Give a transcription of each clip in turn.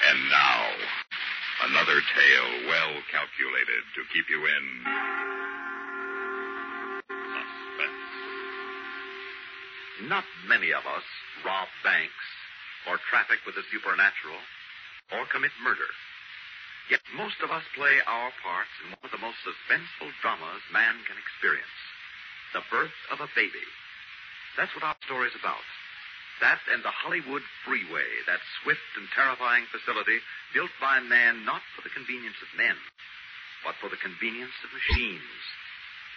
And now, another tale well calculated to keep you in suspense. Not many of us rob banks, or traffic with the supernatural, or commit murder. Yet most of us play our parts in one of the most suspenseful dramas man can experience the birth of a baby. That's what our story's about. That and the Hollywood Freeway, that swift and terrifying facility built by man not for the convenience of men, but for the convenience of machines.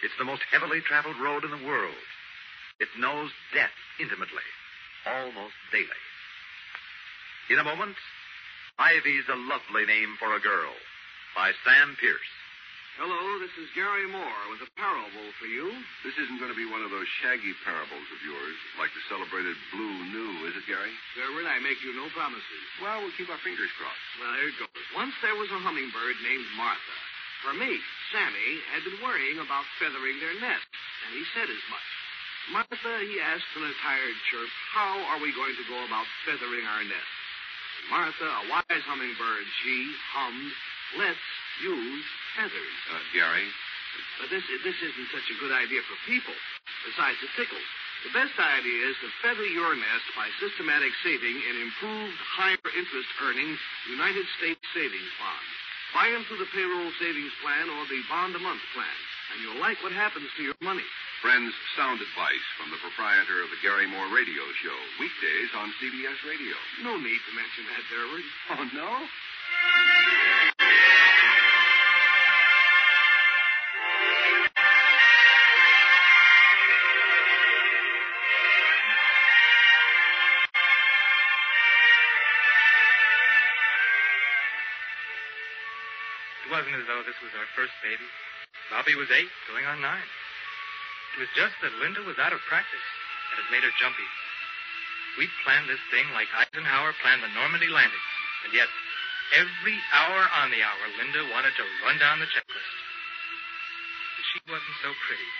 It's the most heavily traveled road in the world. It knows death intimately, almost daily. In a moment, Ivy's a lovely name for a girl by Sam Pierce. Hello, this is Garry Moore with a parable for you. This isn't going to be one of those shaggy parables of yours, like the celebrated Blue New, is it, Garry? Sherwin, I make you no promises. Well, we'll keep our fingers crossed. Well, here it goes. Once there was a hummingbird named Martha. Her mate, Sammy, had been worrying about feathering their nest, and he said as much. Martha, he asked in a tired chirp, how are we going to go about feathering our nest? And Martha, a wise hummingbird, she hummed, let's use feathers. Uh, Garry, But this, this isn't such a good idea for people, besides the tickles. The best idea is to feather your nest by systematic saving in improved higher interest earning United States savings bonds. Buy them through the payroll savings plan or the bond a month plan, and you'll like what happens to your money. friends, sound advice from the proprietor of the Garry Moore Radio Show, weekdays on CBS Radio. No need to mention that, Durward. Oh, no? Wasn't as though this was our first baby. Bobby was eight, going on nine. It was just that Linda was out of practice, and it made her jumpy. We planned this thing like Eisenhower planned the Normandy landing, and yet every hour on the hour, Linda wanted to run down the checklist. But she wasn't so pretty,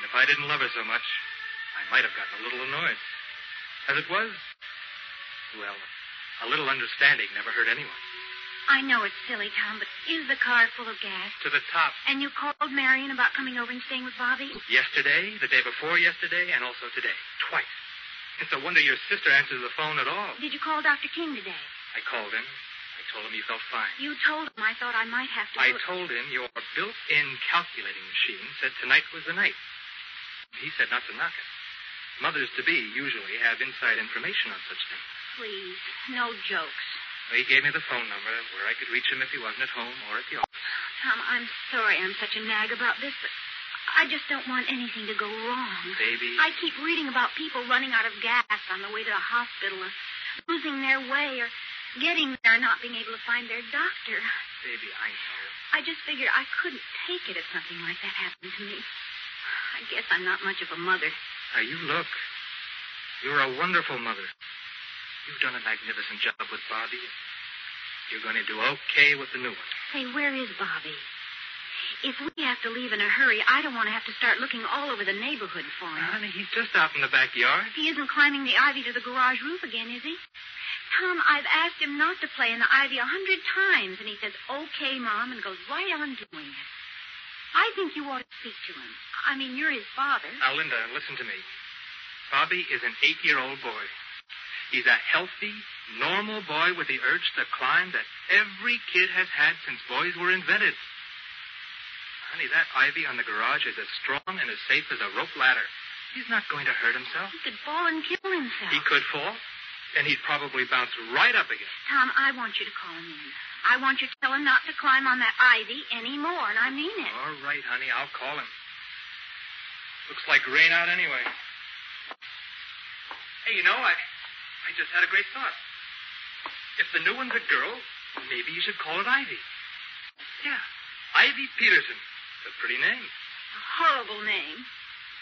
and if I didn't love her so much, I might have gotten a little annoyed. As it was, well, a little understanding never hurt anyone. I know it's silly, Tom, but is the car full of gas? To the top. And you called Marion about coming over and staying with Bobby? Yesterday, the day before yesterday, and also today. Twice. It's a wonder your sister answers the phone at all. Did you call Dr. King today? I called him. I told him you felt fine. You told him I thought I might have to. I told him your built-in calculating machine said tonight was the night. He said not to knock it. Mothers-to-be usually have inside information on such things. Please, no jokes. He gave me the phone number where I could reach him if he wasn't at home or at the office. Tom, I'm sorry I'm such a nag about this, but I just don't want anything to go wrong. Baby. I keep reading about people running out of gas on the way to the hospital or losing their way or getting there and not being able to find their doctor. Baby, I know. I just figured I couldn't take it if something like that happened to me. I guess I'm not much of a mother. Now, you look. You're a wonderful mother. You've done a magnificent job with Bobby. You're going to do okay with the new one. Say, where is Bobby? If we have to leave in a hurry, I don't want to have to start looking all over the neighborhood for him. Honey, he's just out in the backyard. He isn't climbing the ivy to the garage roof again, is he? Tom, I've asked him not to play in the ivy a hundred times, and he says, okay, Mom, and goes right on doing it. I think you ought to speak to him. I mean, you're his father. Now, Linda, listen to me. Bobby is an eight-year-old boy. He's a healthy, normal boy with the urge to climb that every kid has had since boys were invented. Honey, that ivy on the garage is as strong and as safe as a rope ladder. He's not going to hurt himself. He could fall and kill himself. He could fall, and he'd probably bounce right up again. Tom, I want you to call him in. I want you to tell him not to climb on that ivy anymore, and I mean it. All right, honey, I'll call him. Looks like rain out anyway. Hey, you know, I, I just had a great thought. If the new one's a girl, maybe you should call it Ivy. Yeah, Ivy Peterson. It's a pretty name. A horrible name.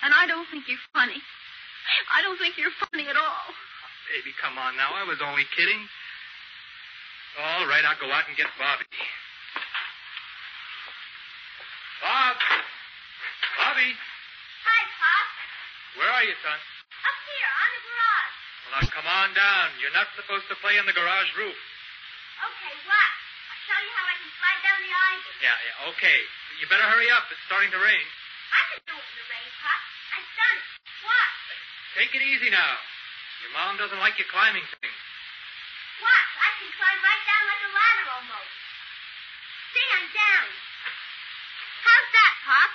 And I don't think you're funny. I don't think you're funny at all. Baby, come on now. I was only kidding. All right, I'll go out and get Bobby. Bob! Bobby! Hi, Pop. Where are you, son? Up here, on the garage. Well, now come on down. You're not supposed to play on the garage roof. Okay, what? I'll show you how I can slide down the ivy. Yeah, yeah, okay. You better hurry up. It's starting to rain. I can do it in the rain, Pop. I've done it. Watch. Take it easy now. Your mom doesn't like you climbing things. Watch. I can climb right down like a ladder almost. See, I'm down. How's that, Pop?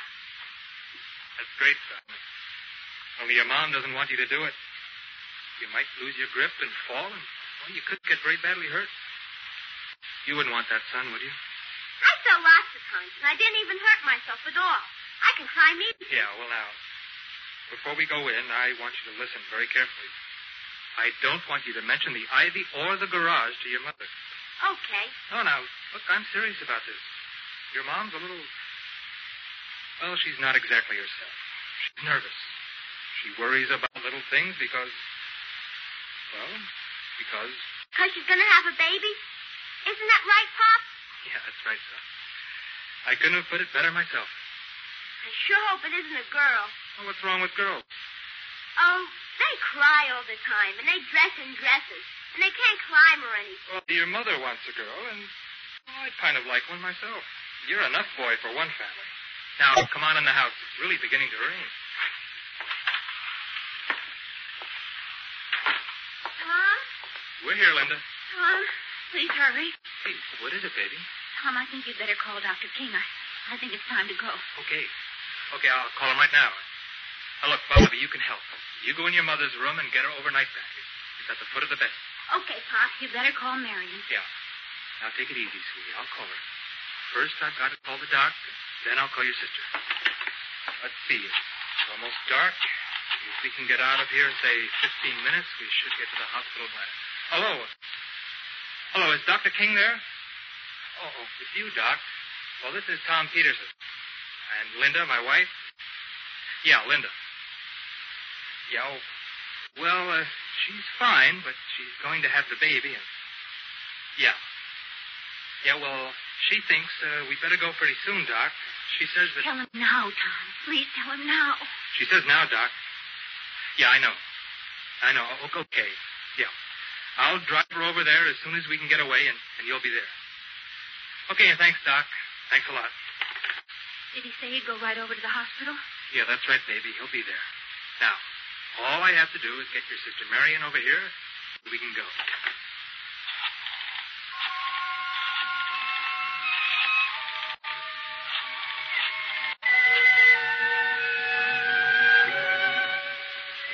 That's great, son. Only your mom doesn't want you to do it. You might lose your grip and fall, and well, you could get very badly hurt. You wouldn't want that, son, would you? I fell lots of times, and I didn't even hurt myself at all. I can climb easy. Yeah, well, now, before we go in, I want you to listen very carefully. I don't want you to mention the ivy or the garage to your mother. Okay. No, now, look, I'm serious about this. Your mom's a little. Well, she's not exactly herself. She's nervous. She worries about little things because. Well, because. Because she's going to have a baby? Isn't that right, Pop? Yeah, that's right, son. I couldn't have put it better myself. I sure hope it isn't a girl. Well, what's wrong with girls? Oh, they cry all the time, and they dress in dresses, and they can't climb or anything. Well, your mother wants a girl, and well, I'd kind of like one myself. You're enough boy for one family. Now, come on in the house. It's really beginning to rain. Tom? We're here, Linda. Tom, please hurry. Hey, what is it, baby? Tom, I think you'd better call Dr. King. I, I think it's time to go. Okay. Okay, I'll call him right now. Now, look, Bobby, you can help. You go in your mother's room and get her overnight bag. It's at the foot of the bed. Okay, Pop. You better call Marion. Yeah. Now, take it easy, sweetie. I'll call her. First, I've got to call the doc, then I'll call your sister. Let's see. It's almost dark. If we can get out of here in, say, 15 minutes, we should get to the hospital by... Hello. Hello, is Dr. King there? Oh, oh, it's you, Doc. Well, this is Tom Peterson. And Linda, my wife? Yeah, Linda. Yeah, oh, well, uh, she's fine, but she's going to have the baby, and... Yeah. Yeah, well, she thinks uh, we better go pretty soon, Doc. She says that... Tell him now, Tom. Please tell him now. She says now, Doc. Yeah, I know. I know. Okay. Yeah. I'll drive her over there as soon as we can get away, and, and you'll be there. Okay, thanks, Doc. Thanks a lot. Did he say he'd go right over to the hospital? Yeah, that's right, baby. He'll be there. Now, all I have to do is get your sister Marion over here. and We can go.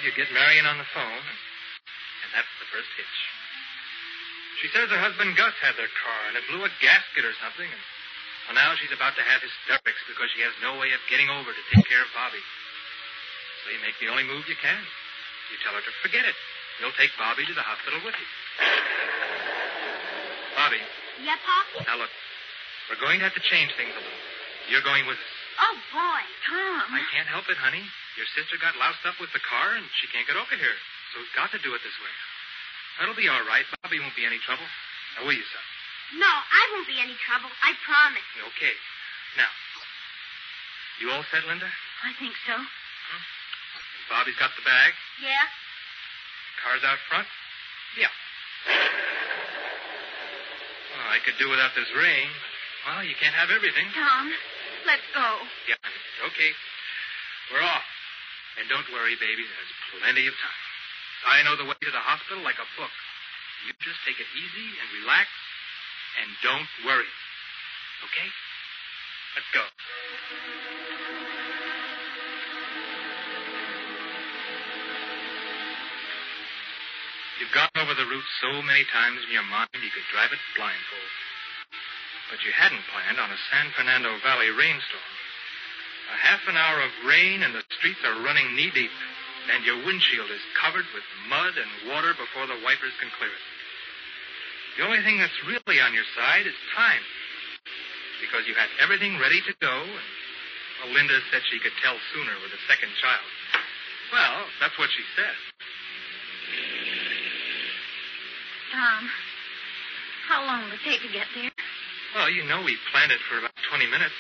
You get Marion on the phone, and first hitch. She says her husband Gus had their car, and it blew a gasket or something, and well, now she's about to have hysterics because she has no way of getting over to take care of Bobby. So you make the only move you can. You tell her to forget it. You'll take Bobby to the hospital with you. Bobby, Yeah, Pop? now look, we're going to have to change things a little. You're going with us. Oh, boy. Tom. I can't help it, honey. Your sister got loused up with the car, and she can't get over here. So we've got to do it this way. That'll be all right. Bobby won't be any trouble. Now, will you, son? No, I won't be any trouble. I promise. Okay. Now, you all set, Linda? I think so. Hmm? And Bobby's got the bag. Yeah? Car's out front? Yeah. Well, I could do without this rain. Well, you can't have everything. Tom, let's go. Yeah, okay. We're off. And don't worry, baby. There's plenty of time. I know the way to the hospital like a book. You just take it easy and relax, and don't worry. Okay? Let's go. You've gone over the route so many times in your mind you could drive it blindfold. But you hadn't planned on a San Fernando Valley rainstorm. A half an hour of rain and the streets are running knee deep, and your windshield is covered with mud and water before the wipers can clear it. The only thing that's really on your side is time. Because you had everything ready to go, and well, Linda said she could tell sooner with a second child. Well, that's what she said. Tom, how long will it take to get there? Well, you know we planned it for about 20 minutes.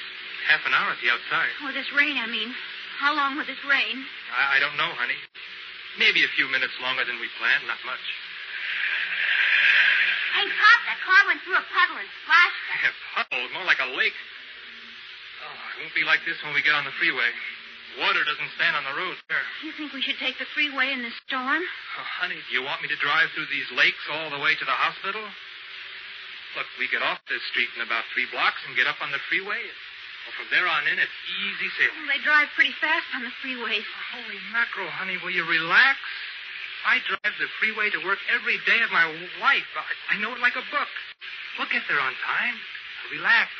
Half an hour at the outside. Oh, this rain, I mean. How long will this rain? I, I don't know, honey. Maybe a few minutes longer than we planned, not much. Hey, Pop, that car went through a puddle and splashed us. A puddle, more like a lake. Oh, it won't be like this when we get on the freeway. Water doesn't stand on the road there. Do you think we should take the freeway in this storm? Oh, honey, do you want me to drive through these lakes all the way to the hospital? Look, we get off this street in about three blocks and get up on the freeway. Well, from there on in, it's easy sailing. Well, they drive pretty fast on the freeways. Holy mackerel, honey, will you relax? I drive the freeway to work every day of my life. I, I know it like a book. We'll get there on time. Relax.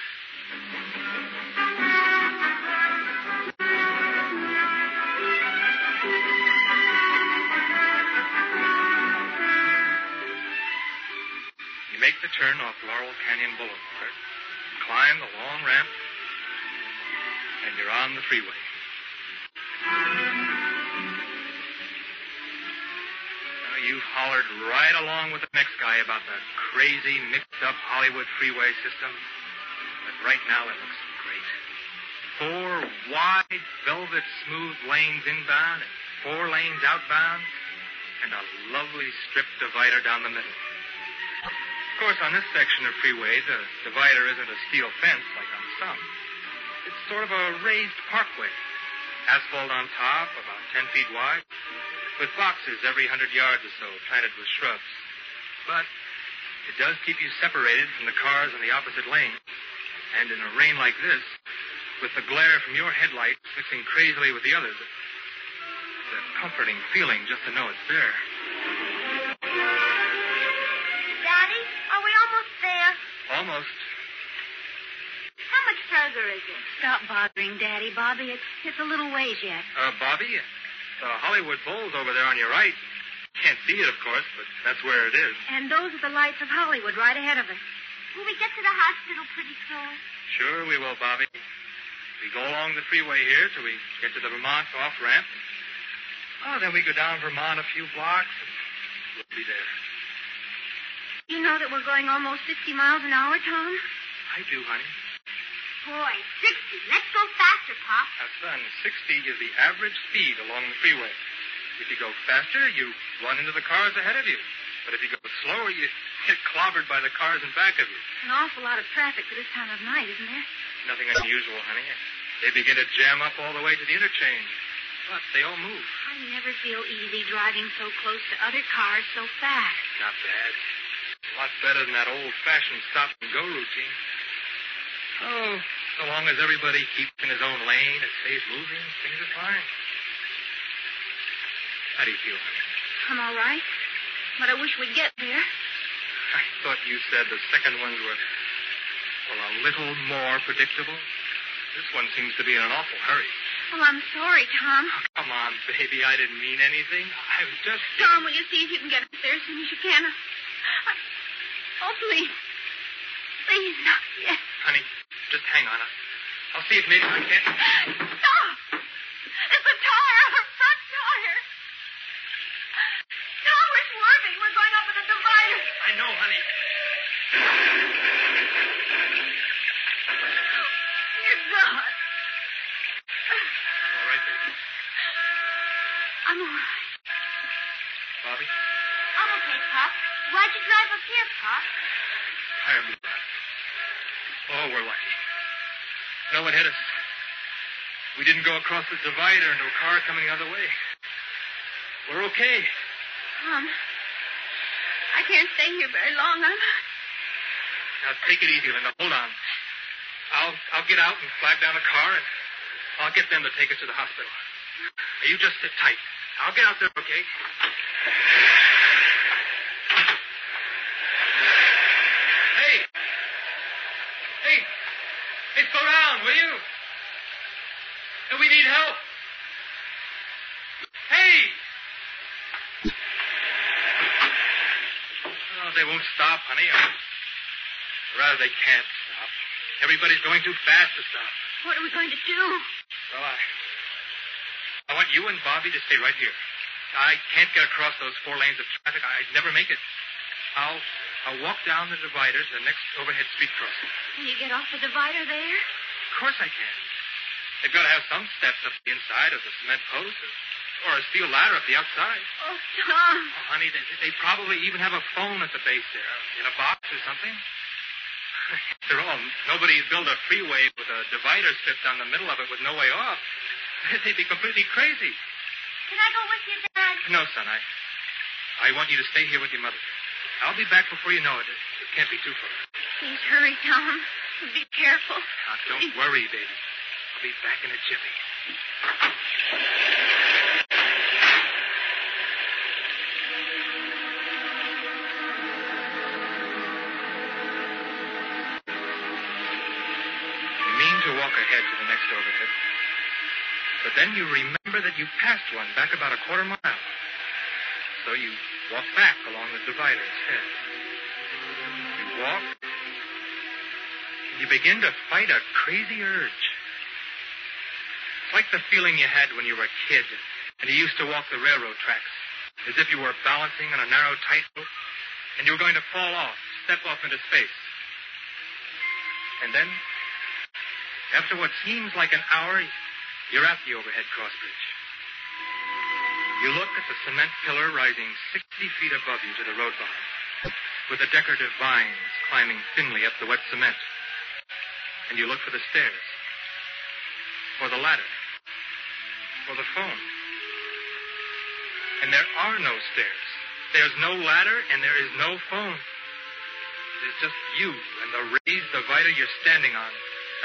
You make the turn off Laurel Canyon Boulevard, climb the long ramp, and you're on the freeway. Now, you've hollered right along with the next guy about the crazy, mixed-up Hollywood freeway system. But right now it looks great. Four wide, velvet smooth lanes inbound and four lanes outbound, and a lovely strip divider down the middle. Of course, on this section of freeway, the divider isn't a steel fence like on some. It's sort of a raised parkway. Asphalt on top, about 10 feet wide, with boxes every 100 yards or so planted with shrubs. But it does keep you separated from the cars in the opposite lane. And in a rain like this, with the glare from your headlights mixing crazily with the others, it's a comforting feeling just to know it's there. Daddy, are we almost there? Almost. Is it? Stop bothering Daddy, Bobby. It's, it's a little ways yet. Uh, Bobby, the Hollywood Bowl's over there on your right. Can't see it, of course, but that's where it is. And those are the lights of Hollywood right ahead of us. Will we get to the hospital pretty soon? Sure we will, Bobby. We go along the freeway here till we get to the Vermont off ramp. Oh, then we go down Vermont a few blocks and we'll be there. You know that we're going almost 60 miles an hour, Tom? I do, honey. Boy, 60. Let's go faster, Pop. Now, son, 60 is the average speed along the freeway. If you go faster, you run into the cars ahead of you. But if you go slower, you get clobbered by the cars in back of you. An awful lot of traffic for this time of night, isn't there? Nothing unusual, honey. They begin to jam up all the way to the interchange. But they all move. I never feel easy driving so close to other cars so fast. Not bad. A lot better than that old-fashioned stop-and-go routine. Oh, so long as everybody keeps in his own lane and stays moving, things are fine. How do you feel, honey? I'm all right. But I wish we'd get there. I thought you said the second ones were, well, a little more predictable. This one seems to be in an awful hurry. Well, I'm sorry, Tom. Oh, come on, baby. I didn't mean anything. I was just. Tom, will you see if you can get us there as soon as you can? I... Oh, please. Please, not yet. Honey, just hang on. I'll see if maybe I can. Stop! It's a tire, our front tire. Tom, we're swerving. We're going up in a divider. I know, honey. One hit us. We didn't go across the divider into a car coming the other way. We're okay. Tom, I can't stay here very long. I'm. Now take it easy, Linda. Hold on. I'll I'll get out and flag down a car and I'll get them to take us to the hospital. Now you just sit tight. I'll get out there, okay? Hey! Hey! Down, will you? And we need help. Hey! Oh, they won't stop, honey. Or rather, they can't stop. Everybody's going too fast to stop. What are we going to do? Well, I. I want you and Bobby to stay right here. I can't get across those four lanes of traffic. I'd never make it. I'll I'll walk down the divider to the next overhead street crossing. Can you get off the divider there? Of course I can. They've got to have some steps up the inside of the cement post or, or a steel ladder up the outside. Oh, Tom. Oh, honey, they, they probably even have a phone at the base there, in a box or something. After all, nobody's built a freeway with a divider strip down the middle of it with no way off. They'd be completely crazy. Can I go with you, Dad? No, son, I I want you to stay here with your mother. I'll be back before you know it. It, can't be too far. Please hurry, Tom. Be careful. Now, don't worry, baby. I'll be back in a jiffy. You mean to walk ahead to the next overhead. But then you remember that you passed one back about a quarter mile. So you walk back along the divider instead. You walk, and you begin to fight a crazy urge. It's like the feeling you had when you were a kid and you used to walk the railroad tracks, as if you were balancing on a narrow tightrope and you were going to fall off, step off into space. And then, after what seems like an hour, you're at the overhead cross bridge. You look at the cement pillar rising 60 feet above you to the road bottom, with the decorative vines climbing thinly up the wet cement. And you look for the stairs, for the ladder, for the phone. And there are no stairs. There's no ladder, and there is no phone. There's just you and the raised divider you're standing on,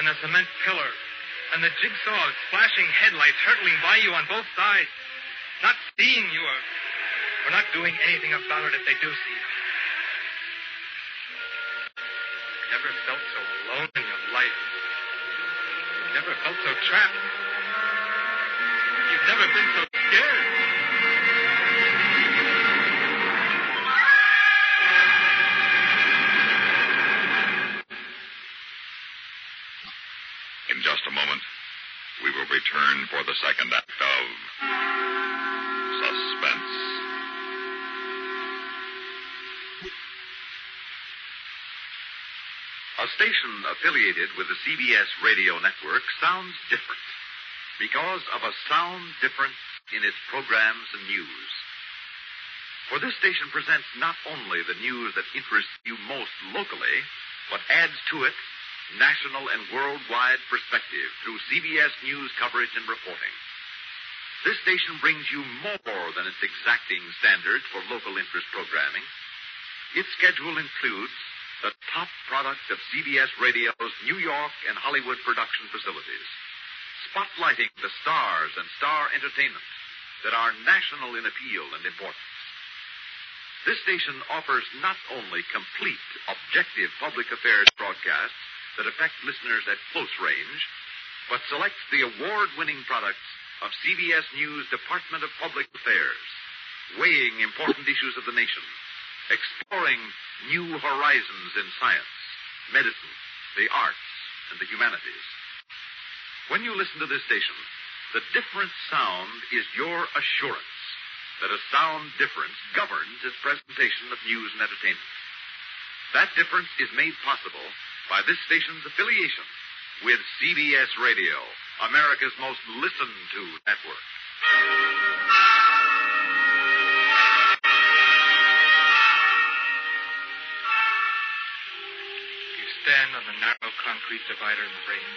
and the cement pillar, and the jigsaw of flashing headlights hurtling by you on both sides, not seeing you or, or not doing anything about it if they do see you. You never felt so alone in your life. You never felt so trapped. You've never been so scared. In just a moment, we will return for the second act of A station affiliated with the CBS radio network sounds different because of a sound difference in its programs and news. For this station presents not only the news that interests you most locally, but adds to it national and worldwide perspective through CBS News coverage and reporting. This station brings you more than its exacting standards for local interest programming. Its schedule includes the top product of CBS Radio's New York and Hollywood production facilities, spotlighting the stars and star entertainment that are national in appeal and importance. This station offers not only complete, objective public affairs broadcasts that affect listeners at close range, but selects the award-winning products of CBS News Department of Public Affairs, weighing important issues of the nation, exploring new horizons in science, medicine, the arts, and the humanities. When you listen to this station, the different sound is your assurance that a sound difference governs its presentation of news and entertainment. That difference is made possible by this station's affiliation with CBS Radio, America's most listened to network. Stand on the narrow concrete divider in the rain,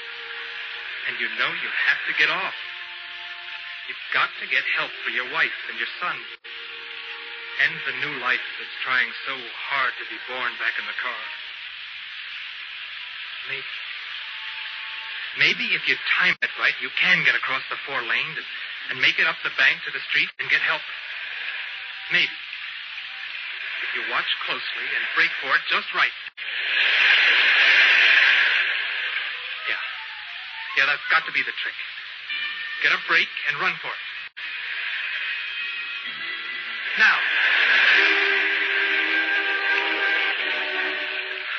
and you know you have to get off. You've got to get help for your wife and your son. End the new life that's trying so hard to be born back in the car. Maybe, maybe if you time it right, you can get across the four lanes and, and make it up the bank to the street and get help. Maybe. If you watch closely and brake for it just right. Yeah. Yeah, that's got to be the trick. Get a brake and run for it. Now.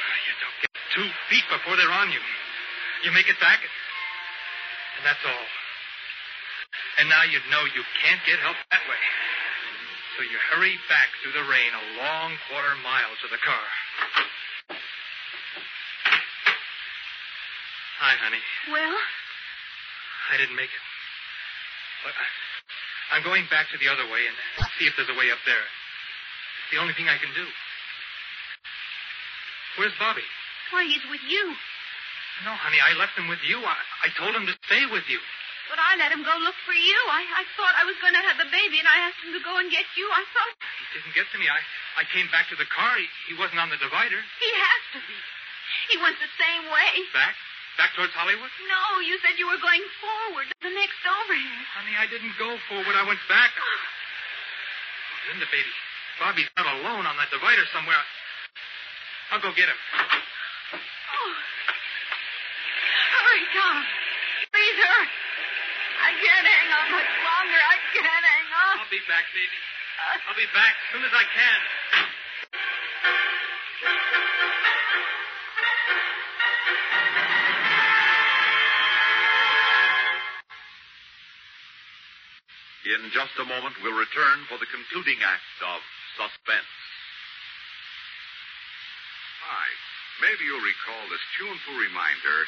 Ah, you don't get two feet before they're on you. You make it back, and that's all. And now you know you can't get help that way. So you hurry back through the rain a long quarter mile to the car. Hi, honey. Well, I didn't make it. But I, I'm going back to the other way and see if there's a way up there. It's the only thing I can do. Where's Bobby? why, he's with you. No, honey, I left him with you. I, I told him to stay with you. But I let him go look for you. I, I thought I was going to have the baby, and I asked him to go and get you. I thought He didn't get to me. I, I came back to the car. He, he wasn't on the divider. he has to be. He went the same way. Back? Back towards Hollywood? No, you said you were going forward to the next overhead. Honey, I didn't go forward. I went back. Oh, Linda, baby. Bobby's out alone on that divider somewhere. I'll go get him. Oh. Hurry, Tom. Please hurry. I can't hang on much longer. I can't hang on. I'll be back, baby. Uh. I'll be back as soon as I can. In just a moment, we'll return for the concluding act of Suspense. Hi. Maybe you'll recall this tuneful reminder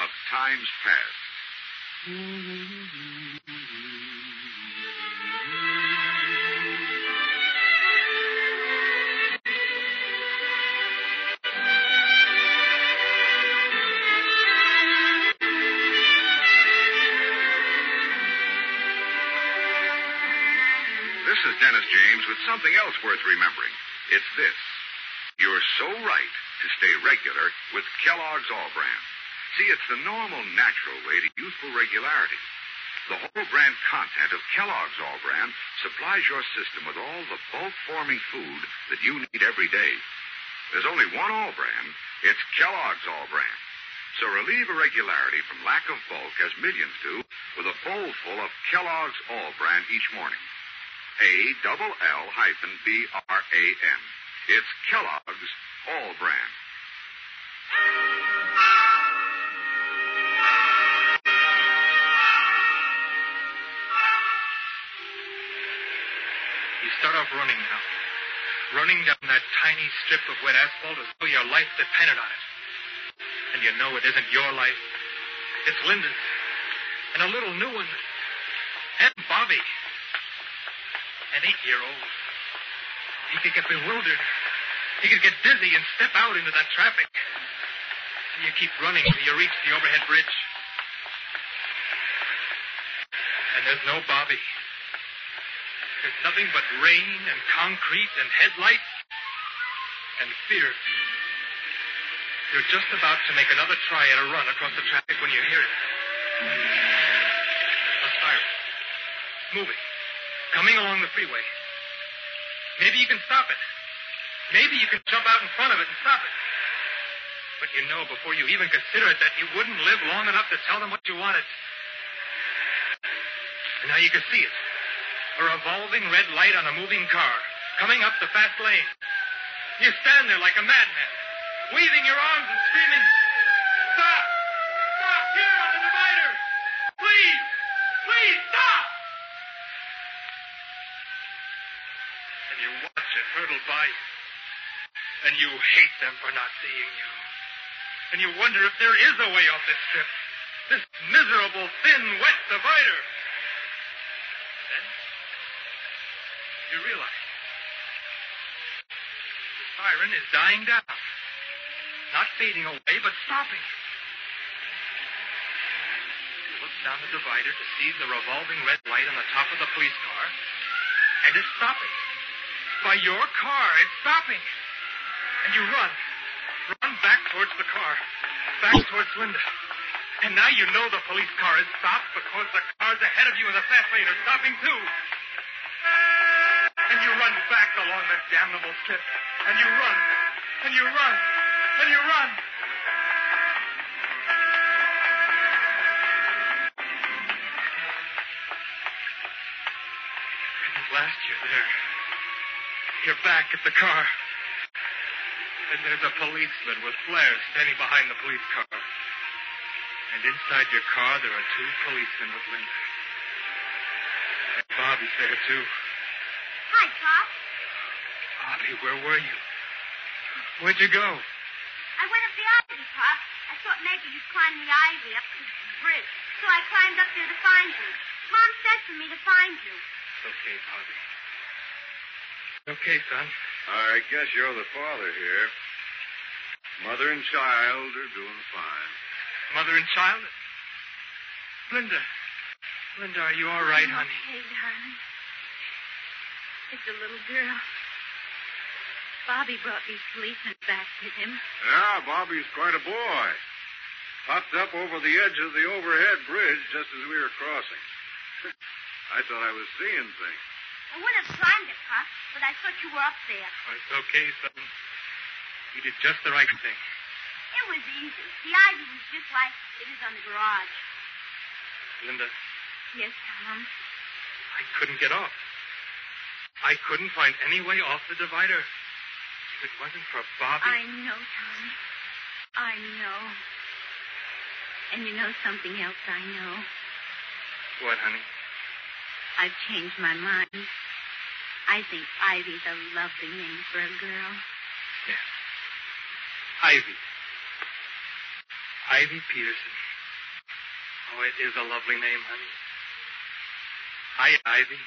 of times past. Mm-hmm. Something else worth remembering. It's this. You're so right to stay regular with Kellogg's All-Bran. See, it's the normal, natural way to youthful regularity. The whole bran content of Kellogg's All-Bran supplies your system with all the bulk forming food that you need every day. There's only one All-Bran. It's Kellogg's All-Bran. So relieve irregularity from lack of bulk, as millions do, with a bowl full of Kellogg's All-Bran each morning. A double L hyphen B R A N. It's Kellogg's All-Bran. You start off running now. Running down that tiny strip of wet asphalt as though your life depended on it. And you know it isn't your life. It's Linda's. And a little new one. And Bobby. An eight-year-old. He could get bewildered. He could get dizzy and step out into that traffic. You keep running till you reach the overhead bridge. And there's no Bobby. There's nothing but rain and concrete and headlights and fear. You're just about to make another try at a run across the traffic when you hear it. A siren. Moving. Coming along the freeway. Maybe you can stop it. Maybe you can jump out in front of it and stop it. But you know before you even consider it that you wouldn't live long enough to tell them what you wanted. And now you can see it. A revolving red light on a moving car, coming up the fast lane. You stand there like a madman, waving your arms and screaming, watch it hurtle by you. And you hate them for not seeing you. And you wonder if there is a way off this strip. This miserable, thin, wet divider. Then you realize the siren is dying down. Not fading away, but stopping. Down the divider to see the revolving red light on the top of the police car, and it's stopping. By your car, it's stopping. And you run. Run back towards the car. Back towards Linda. And now you know the police car is stopped because the cars ahead of you in the fast lane are stopping too. And you run back along the damnable strip. And you run. And you run. And you run. And at last you're there. You're back at the car. And there's a policeman with flares standing behind the police car. And inside your car, there are two policemen with Linda. And Bobby's there, too. Hi, Pop. Bobby, where were you? Where'd you go? I went up the ivy, Pop. I thought maybe you'd climb the ivy up to the bridge. So I climbed up there to find you. Mom said for me to find you. It's okay, Bobby. Okay, son. I guess you're the father here. Mother and child are doing fine. Mother and child? Linda. Linda, are you all right, I'm honey? Okay, darling. It's a little girl. Bobby brought these policemen back with him. Yeah, Bobby's quite a boy. Popped up over the edge of the overhead bridge just as we were crossing. I thought I was seeing things. I would have climbed it, Pop, but I thought you were up there. Oh, it's okay, son. You did just the right thing. It was easy. The ivy was just like it is on the garage. Linda, Yes, Tom. I couldn't get off. I couldn't find any way off the divider. If it wasn't for Bobby. I know, Tom. I know. And you know something else I know. What, honey? I've changed my mind. I think Ivy's a lovely name for a girl. Yes. Ivy. Ivy Peterson. Oh, it is a lovely name, honey. Hi, Ivy.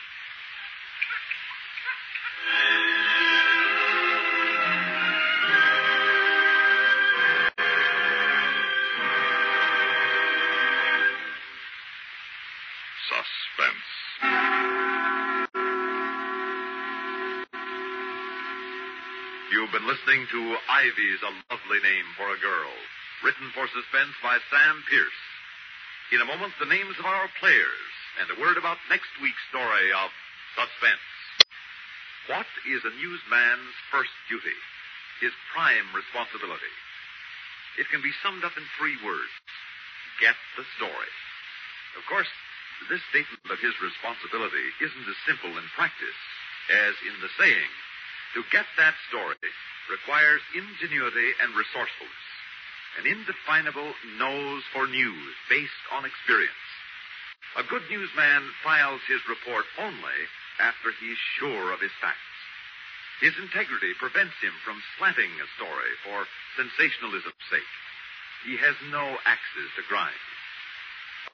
Listening to Ivy's A Lovely Name for a Girl, written for suspense by Sam Pierce. In a moment, the names of our players and a word about next week's story of Suspense. What is a newsman's first duty? His prime responsibility? It can be summed up in three words. Get the story. Of course, this statement of his responsibility isn't as simple in practice as in the saying. To get that story requires ingenuity and resourcefulness, an indefinable nose for news based on experience. A good newsman files his report only after he's sure of his facts. His integrity prevents him from slanting a story for sensationalism's sake. He has no axes to grind.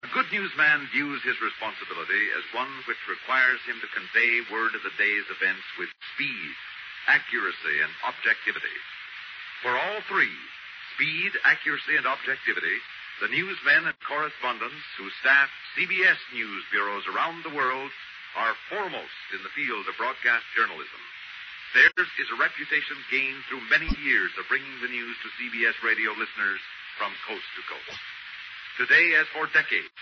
A good newsman views his responsibility as one which requires him to convey word of the day's events with speed, accuracy, and objectivity. For all three, speed, accuracy, and objectivity, the newsmen and correspondents who staff CBS news bureaus around the world are foremost in the field of broadcast journalism. Theirs is a reputation gained through many years of bringing the news to CBS radio listeners from coast to coast. Today, as for decades,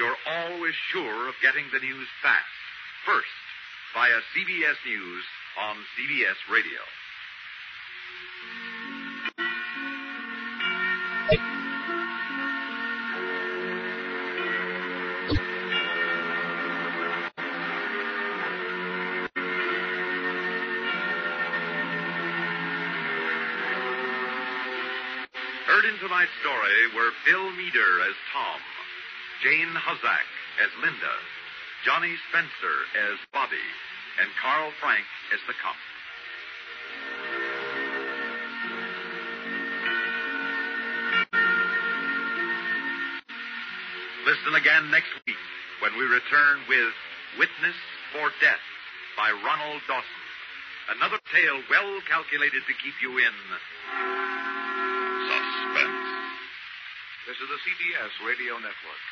you're always sure of getting the news fast, first, via CBS News on CBS Radio. Heard in tonight's story were Bill Meader as Tom, Jane Huzzack as Linda, Johnny Spencer as Bobby, and Carl Frank is the cop. Listen again next week when we return with Witness for Death by Ronald Dawson. Another tale well calculated to keep you in Suspense. This is the CBS Radio Network.